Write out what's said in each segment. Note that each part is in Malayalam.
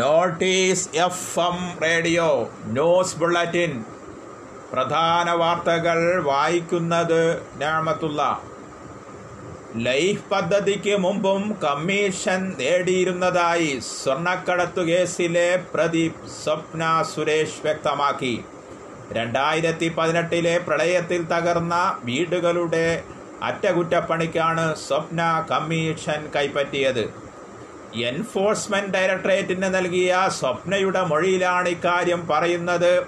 Notice F M radio news bulletin പ്രധാന വാർത്തകൾ വായിക്കുന്നത് ഞാമത്തുള്ള. ലൈഫ് പദ്ധതിക്ക് മുമ്പും കമ്മീഷൻ നേടിയിരുന്നതായി സ്വർണക്കടത്തു കേസിലെ പ്രതി സ്വപ്ന സുരേഷ് വ്യക്തമാക്കി. രണ്ടായിരത്തി പതിനെട്ടിലെ പ്രളയത്തിൽ തകർന്ന വീടുകളുടെ അറ്റകുറ്റപ്പണിക്കാണ് സ്വപ്ന കമ്മീഷൻ കൈപ്പറ്റിയത്. എൻഫോഴ്സ്മെന്റ് ഡയറക്ടറേറ്റിന് നൽകിയ സ്വപ്നയുടെ മൊഴിയിലാണ് ഇക്കാര്യം പറയുന്നത്.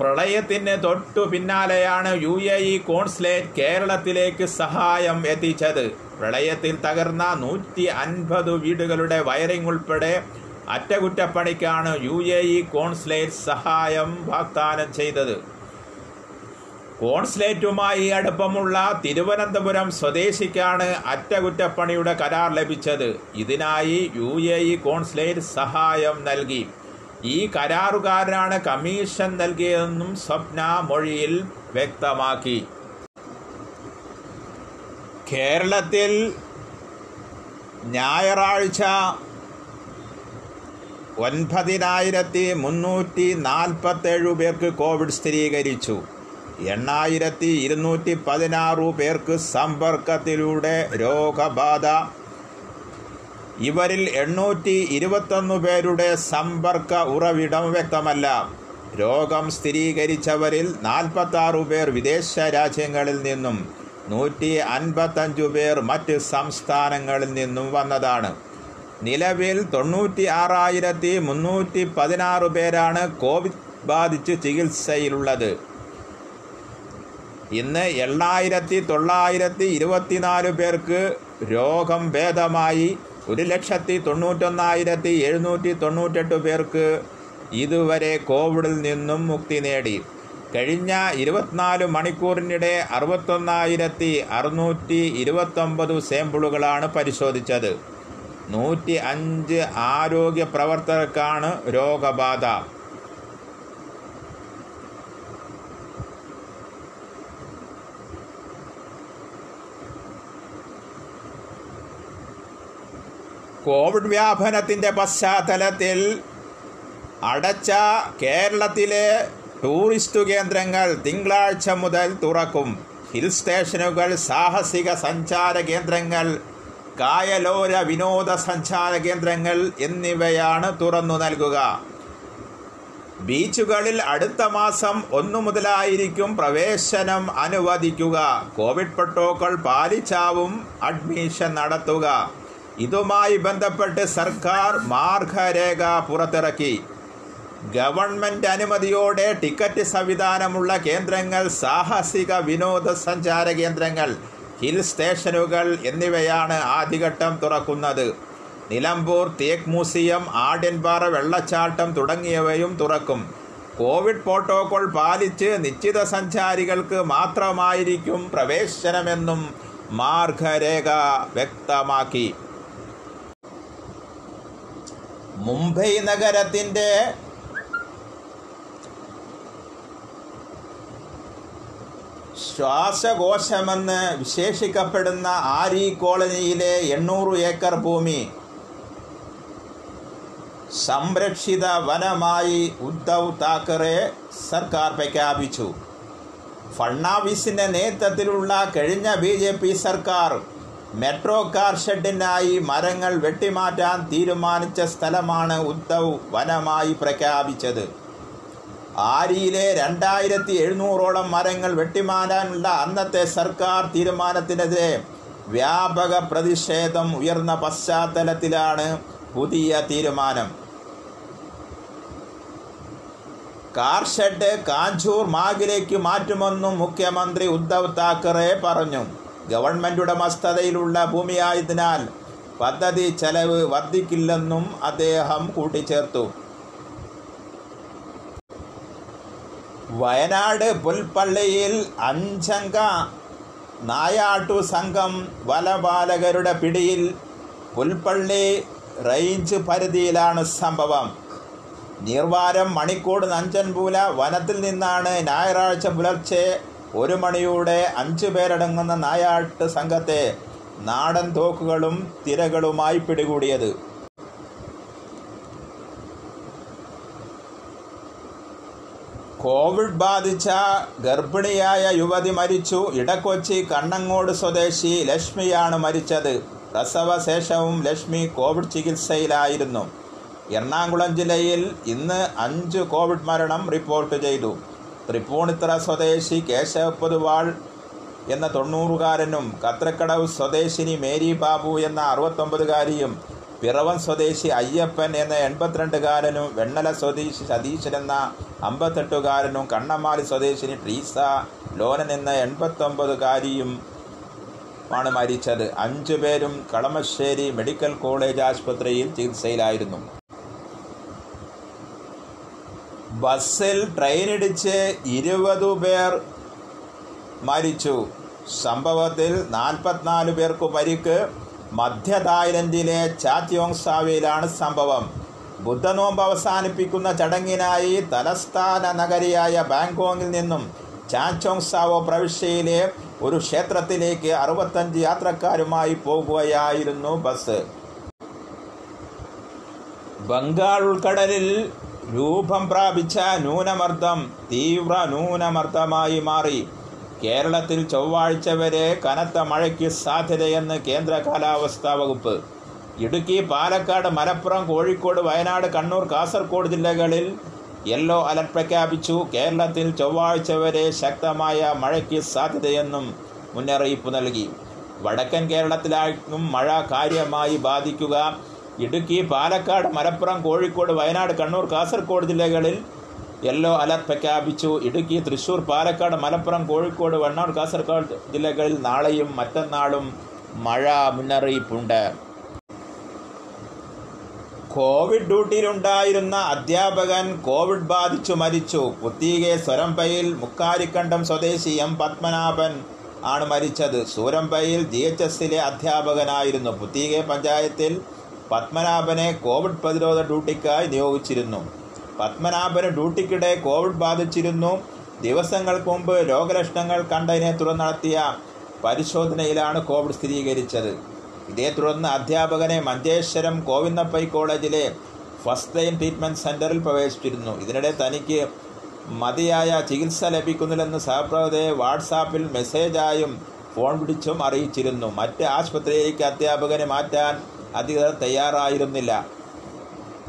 പ്രളയത്തിന് തൊട്ടു പിന്നാലെയാണ് യു എ ഇ കോൺസുലേറ്റ് കേരളത്തിലേക്ക് സഹായം എത്തിച്ചത്. പ്രളയത്തിൽ തകർന്ന നൂറ്റി അൻപത് വീടുകളുടെ വയറിംഗ് ഉൾപ്പെടെ അറ്റകുറ്റപ്പണിക്കാണ് യു എ ഇ കോൺസുലേറ്റ് സഹായം വാഗ്ദാനം ചെയ്തത്. കോൺസുലേറ്റുമായി അടുപ്പമുള്ള തിരുവനന്തപുരം സ്വദേശിക്കാണ് അറ്റകുറ്റപ്പണിയുടെ കരാർ ലഭിച്ചത്. ഇതിനായി യു എ ഇ കോൺസുലേറ്റ് സഹായം നൽകി. ഈ കരാറുകാരനാണ് കമ്മീഷൻ നൽകിയതെന്നും സ്വപ്ന മൊഴിയിൽ വ്യക്തമാക്കി. കേരളത്തിൽ ഞായറാഴ്ച ഒൻപതിനായിരത്തി മുന്നൂറ്റി നാൽപ്പത്തേഴ് പേർക്ക് കോവിഡ് സ്ഥിരീകരിച്ചു. എണ്ണായിരത്തി ഇരുന്നൂറ്റി പതിനാറ് പേർക്ക് സമ്പർക്കത്തിലൂടെ രോഗബാധ. ഇവരിൽ എണ്ണൂറ്റി ഇരുപത്തൊന്ന് പേരുടെ സമ്പർക്ക ഉറവിടം വ്യക്തമല്ല. രോഗം സ്ഥിരീകരിച്ചവരിൽ നാൽപ്പത്താറ് പേർ വിദേശ രാജ്യങ്ങളിൽ നിന്നും നൂറ്റി അൻപത്തഞ്ചു പേർ മറ്റ് സംസ്ഥാനങ്ങളിൽ നിന്നും വന്നതാണ്. നിലവിൽ തൊണ്ണൂറ്റി ആറായിരത്തി മുന്നൂറ്റി പതിനാറ് പേരാണ് കോവിഡ് ബാധിച്ച് ചികിത്സയിലുള്ളത്. ഇന്ന് എണ്ണായിരത്തി തൊള്ളായിരത്തി ഇരുപത്തിനാല് പേർക്ക് രോഗം ഭേദമായി ഒരു ലക്ഷത്തി തൊണ്ണൂറ്റൊന്നായിരത്തി എഴുന്നൂറ്റി തൊണ്ണൂറ്റെട്ട് പേർക്ക് ഇതുവരെ കോവിഡിൽ നിന്നും മുക്തി നേടി. കഴിഞ്ഞ ഇരുപത്തിനാല് മണിക്കൂറിനിടെ അറുപത്തൊന്നായിരത്തി അറുന്നൂറ്റി ഇരുപത്തൊമ്പത് സാമ്പിളുകളാണ് പരിശോധിച്ചത്. നൂറ്റി അഞ്ച് ആരോഗ്യ പ്രവർത്തകർക്കാണ് രോഗബാധ. കോവിഡ് വ്യാപനത്തിന്റെ പശ്ചാത്തലത്തിൽ അടച്ച കേരളത്തിലെ ടൂറിസ്റ്റ് കേന്ദ്രങ്ങൾ തിങ്കളാഴ്ച മുതൽ തുറക്കും. ഹിൽ സ്റ്റേഷനുകൾ സാഹസിക സഞ്ചാര കേന്ദ്രങ്ങൾ കായലോര വിനോദസഞ്ചാര കേന്ദ്രങ്ങൾ എന്നിവയാണ് തുറന്നു നൽകുക. ബീച്ചുകളിൽ അടുത്ത മാസം ഒന്നു മുതലായിരിക്കും പ്രവേശനം അനുവദിക്കുക. കോവിഡ് പ്രോട്ടോക്കോൾ പാലിച്ചാവും അഡ്മിഷൻ നടത്തുക. ഇതുമായി ബന്ധപ്പെട്ട് സർക്കാർ മാർഗരേഖ പുറത്തിറക്കി. ഗവൺമെന്റ് അനുമതിയോടെ ടിക്കറ്റ് സംവിധാനമുള്ള കേന്ദ്രങ്ങൾ സാഹസിക വിനോദസഞ്ചാര കേന്ദ്രങ്ങൾ ഹിൽ സ്റ്റേഷനുകൾ എന്നിവയാണ് ആദ്യഘട്ടം തുറക്കുന്നത്. നിലമ്പൂർ തേക്ക് മ്യൂസിയം ആഡ്യൻപാറ വെള്ളച്ചാട്ടം തുടങ്ങിയവയും തുറക്കും. കോവിഡ് പ്രോട്ടോകോൾ പാലിച്ച് നിശ്ചിത സഞ്ചാരികൾക്ക് മാത്രമായിരിക്കും പ്രവേശനമെന്നും മാർഗരേഖ വ്യക്തമാക്കി. മുംബൈ നഗരത്തിന്റെ ശ്വാസകോശമെന്ന് വിശേഷിക്കപ്പെടുന്ന ആരി കോളനിയിലെ എണ്ണൂറ് ഏക്കർ ഭൂമി സംരക്ഷിത വനമായി ഉദ്ധവ് താക്കറെ സർക്കാർ പ്രഖ്യാപിച്ചു. ഫണ്ണാവിസിന്റെ നേതൃത്വത്തിലുള്ള കഴിഞ്ഞ ബി സർക്കാർ മെട്രോ കാർ ഷെഡിനായി മരങ്ങൾ വെട്ടിമാറ്റാൻ തീരുമാനിച്ച സ്ഥലമാണ് ഉദ്ധവ് വനമായി പ്രഖ്യാപിച്ചത്. ആരിയിലെ രണ്ടായിരത്തി എഴുന്നൂറോളം മരങ്ങൾ വെട്ടിമാറ്റാനുള്ള അന്നത്തെ സർക്കാർ തീരുമാനത്തിനെതിരെ വ്യാപക പ്രതിഷേധം ഉയർന്ന പശ്ചാത്തലത്തിലാണ് പുതിയ തീരുമാനം. കാർ ഷെഡ് കാഞ്ചൂർ മാഗിലേക്ക് മാറ്റുമെന്നും മുഖ്യമന്ത്രി ഉദ്ധവ് താക്കറെ പറഞ്ഞു. ഗവൺമെന്റ് ഉടമസ്ഥതയിലുള്ള ഭൂമിയായതിനാൽ പദ്ധതി ചെലവ് വർദ്ധിക്കില്ലെന്നും അദ്ദേഹം കൂട്ടിച്ചേർത്തു. വയനാട് പുൽപ്പള്ളിയിൽ അഞ്ചംഗ നായാട്ടു സംഘം വനപാലകരുടെ പിടിയിൽ പുൽപ്പള്ളി റേഞ്ച് പരിധിയിലാണ് സംഭവം. നീർവാരം മണിക്കോട് നഞ്ചൻപൂല വനത്തിൽ നിന്നാണ് ഞായറാഴ്ച പുലർച്ചെ ഒരു മണിയുടെ അഞ്ചു പേരടങ്ങുന്ന നായാട്ട് സംഘത്തെ നാടൻ തോക്കുകളും തിരകളുമായി പിടികൂടിയത്. കോവിഡ് ബാധിച്ച ഗർഭിണിയായ യുവതി മരിച്ചു. ഇടക്കൊച്ചി കണ്ണങ്ങോട് സ്വദേശി ലക്ഷ്മിയാണ് മരിച്ചത്. പ്രസവശേഷവും ലക്ഷ്മി കോവിഡ് ചികിത്സയിലായിരുന്നു. എറണാകുളം ജില്ലയിൽ ഇന്ന് അഞ്ച് കോവിഡ് മരണം റിപ്പോർട്ട് ചെയ്തു. തൃപ്പൂണിത്തറ സ്വദേശി കേശവ പൊതുവാൾ എന്ന തൊണ്ണൂറുകാരനും കത്രക്കടവ് സ്വദേശിനി മേരി ബാബു എന്ന അറുപത്തൊമ്പതുകാരിയും പിറവം സ്വദേശി അയ്യപ്പൻ എന്ന എൺപത്തിരണ്ടുകാരനും വെണ്ണല സ്വദേശി സതീശൻ എന്ന അമ്പത്തെട്ടുകാരനും കണ്ണമാലി സ്വദേശിനി ട്രീസ ലോനൻ എന്ന എൺപത്തൊമ്പതുകാരിയും ആണ് മരിച്ചത്. അഞ്ചു പേരും കളമശ്ശേരി മെഡിക്കൽ കോളേജ് ആശുപത്രിയിൽ ചികിത്സയിലായിരുന്നു. ബസ്സിൽ ട്രെയിനിടിച്ച് ഇരുപത് പേർ മരിച്ചു. സംഭവത്തിൽ നാൽപ്പത്തിനാല് പേർക്ക് പരിക്ക്. മധ്യ തായ്ലൻഡിലെ ചാത്യോങ്സാവയിലാണ് സംഭവം. ബുദ്ധനോമ്പ് അവസാനിപ്പിക്കുന്ന ചടങ്ങിനായി തലസ്ഥാന നഗരിയായ ബാങ്കോങ്ങിൽ നിന്നും ചാച്ചോങ്സാവോ പ്രവിശ്യയിലെ ഒരു ക്ഷേത്രത്തിലേക്ക് അറുപത്തഞ്ച് യാത്രക്കാരുമായി പോകുകയായിരുന്നു ബസ്. ബംഗാൾ ഉൾക്കടലിൽ രൂപം പ്രാപിച്ച ന്യൂനമർദ്ദം തീവ്ര ന്യൂനമർദ്ദമായി മാറി. കേരളത്തിൽ ചൊവ്വാഴ്ച വരെ കനത്ത മഴയ്ക്ക് സാധ്യതയെന്ന് കേന്ദ്ര കാലാവസ്ഥാ വകുപ്പ്. ഇടുക്കി പാലക്കാട് മലപ്പുറം കോഴിക്കോട് വയനാട് കണ്ണൂർ കാസർഗോഡ് ജില്ലകളിൽ യെല്ലോ അലർട്ട് പ്രഖ്യാപിച്ചു. കേരളത്തിൽ ചൊവ്വാഴ്ച വരെ ശക്തമായ മഴയ്ക്ക് സാധ്യതയെന്നും മുന്നറിയിപ്പ് നൽകി. വടക്കൻ കേരളത്തിലായിരിക്കും മഴ കാര്യമായി ബാധിക്കുക ഇടുക്കി പാലക്കാട് മലപ്പുറം കോഴിക്കോട് വയനാട് കണ്ണൂർ കാസർഗോഡ് ജില്ലകളിൽ യെല്ലോ അലർട്ട് പ്രഖ്യാപിച്ചു. ഇടുക്കി തൃശൂർ പാലക്കാട് മലപ്പുറം കോഴിക്കോട് വണ്ണൂർ കാസർഗോഡ് ജില്ലകളിൽ നാളെയും മറ്റന്നാളും മഴ മുന്നറിയിപ്പുണ്ട്. കോവിഡ് ഡ്യൂട്ടിയിലുണ്ടായിരുന്ന അധ്യാപകൻ കോവിഡ് ബാധിച്ചു മരിച്ചു. പുത്തീകെ സ്വരംപയിൽ മുക്കാരിക്കണ്ടം സ്വദേശി എം പത്മനാഭൻ ആണ് മരിച്ചത്. സൂരംപയിൽ ജി എച്ച് എസിലെ അധ്യാപകനായിരുന്നു. പുത്തീകെ പഞ്ചായത്തിൽ പത്മനാഭനെ കോവിഡ് പ്രതിരോധ ഡ്യൂട്ടിക്കായി നിയോഗിച്ചിരുന്നു. പത്മനാഭന് ഡ്യൂട്ടിക്കിടെ കോവിഡ് ബാധിച്ചിരുന്നു. ദിവസങ്ങൾക്ക് മുമ്പ് രോഗലക്ഷണങ്ങൾ കണ്ടതിനെ തുടർന്ന് നടത്തിയ പരിശോധനയിലാണ് കോവിഡ് സ്ഥിരീകരിച്ചത്. ഇതേ തുടർന്ന് അധ്യാപകനെ മഞ്ചേശ്വരം ഗോവിന്ദപ്പൈ കോളേജിലെ ഫസ്റ്റ് ലൈൻ ട്രീറ്റ്മെന്റ് സെന്ററിൽ പ്രവേശിച്ചിരുന്നു ഇതിനിടെ തനിക്ക് മതിയായ ചികിത്സ ലഭിക്കുന്നില്ലെന്ന് സഹപ്രവർത്തകരെ വാട്സാപ്പിൽ മെസ്സേജായും ഫോൺ വിളിച്ചും അറിയിച്ചിരുന്നു. മറ്റ് ആശുപത്രിയിലേക്ക് അധ്യാപകനെ മാറ്റാൻ അധികൃതർ തയ്യാറായിരുന്നില്ല.